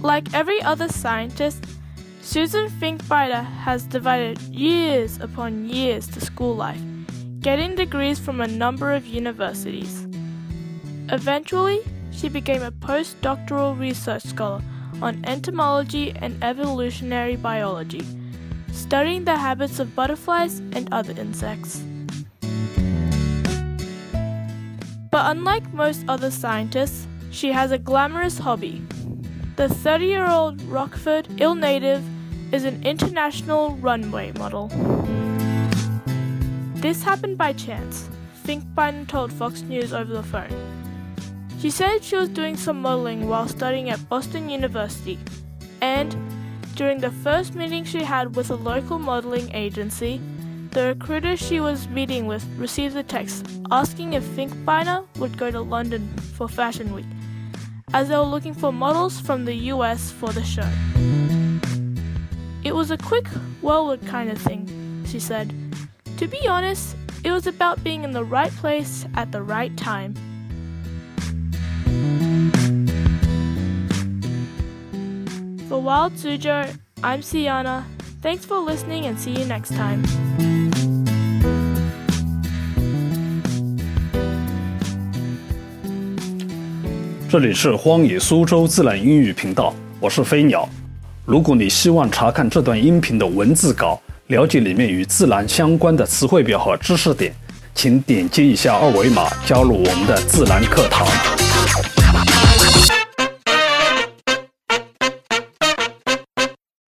Like every other scientist, Susan Finkbeiner has devoted years upon years to school life, getting degrees from a number of universities. Eventually, she became a postdoctoral research scholar on entomology and evolutionary biology, studying the habits of butterflies and other insects. But unlike most other scientists, she has a glamorous hobby. The 30 year old Rockford ill native is an international runway model. This happened by chance, Finkbeiner told Fox News over the phone. She said she was doing some modeling while studying at Boston University, and during the first meeting she had with a local modeling agency, the recruiter she was meeting with received a text asking if Finkbeiner would go to London for Fashion Week, as they were looking for models from the US for the show. It was a quick, whirlwind kind of thing, she said. To be honest, it was about being in the right place at the right time. For Wild Suzhou, I'm Sienna. Thanks for listening and see you next time. 这里是荒野苏州自然英语频道，我是飞鸟。如果你希望查看这段音频的文字稿，了解里面与自然相关的词汇表和知识点，请点击一下二维码加入我们的自然课堂。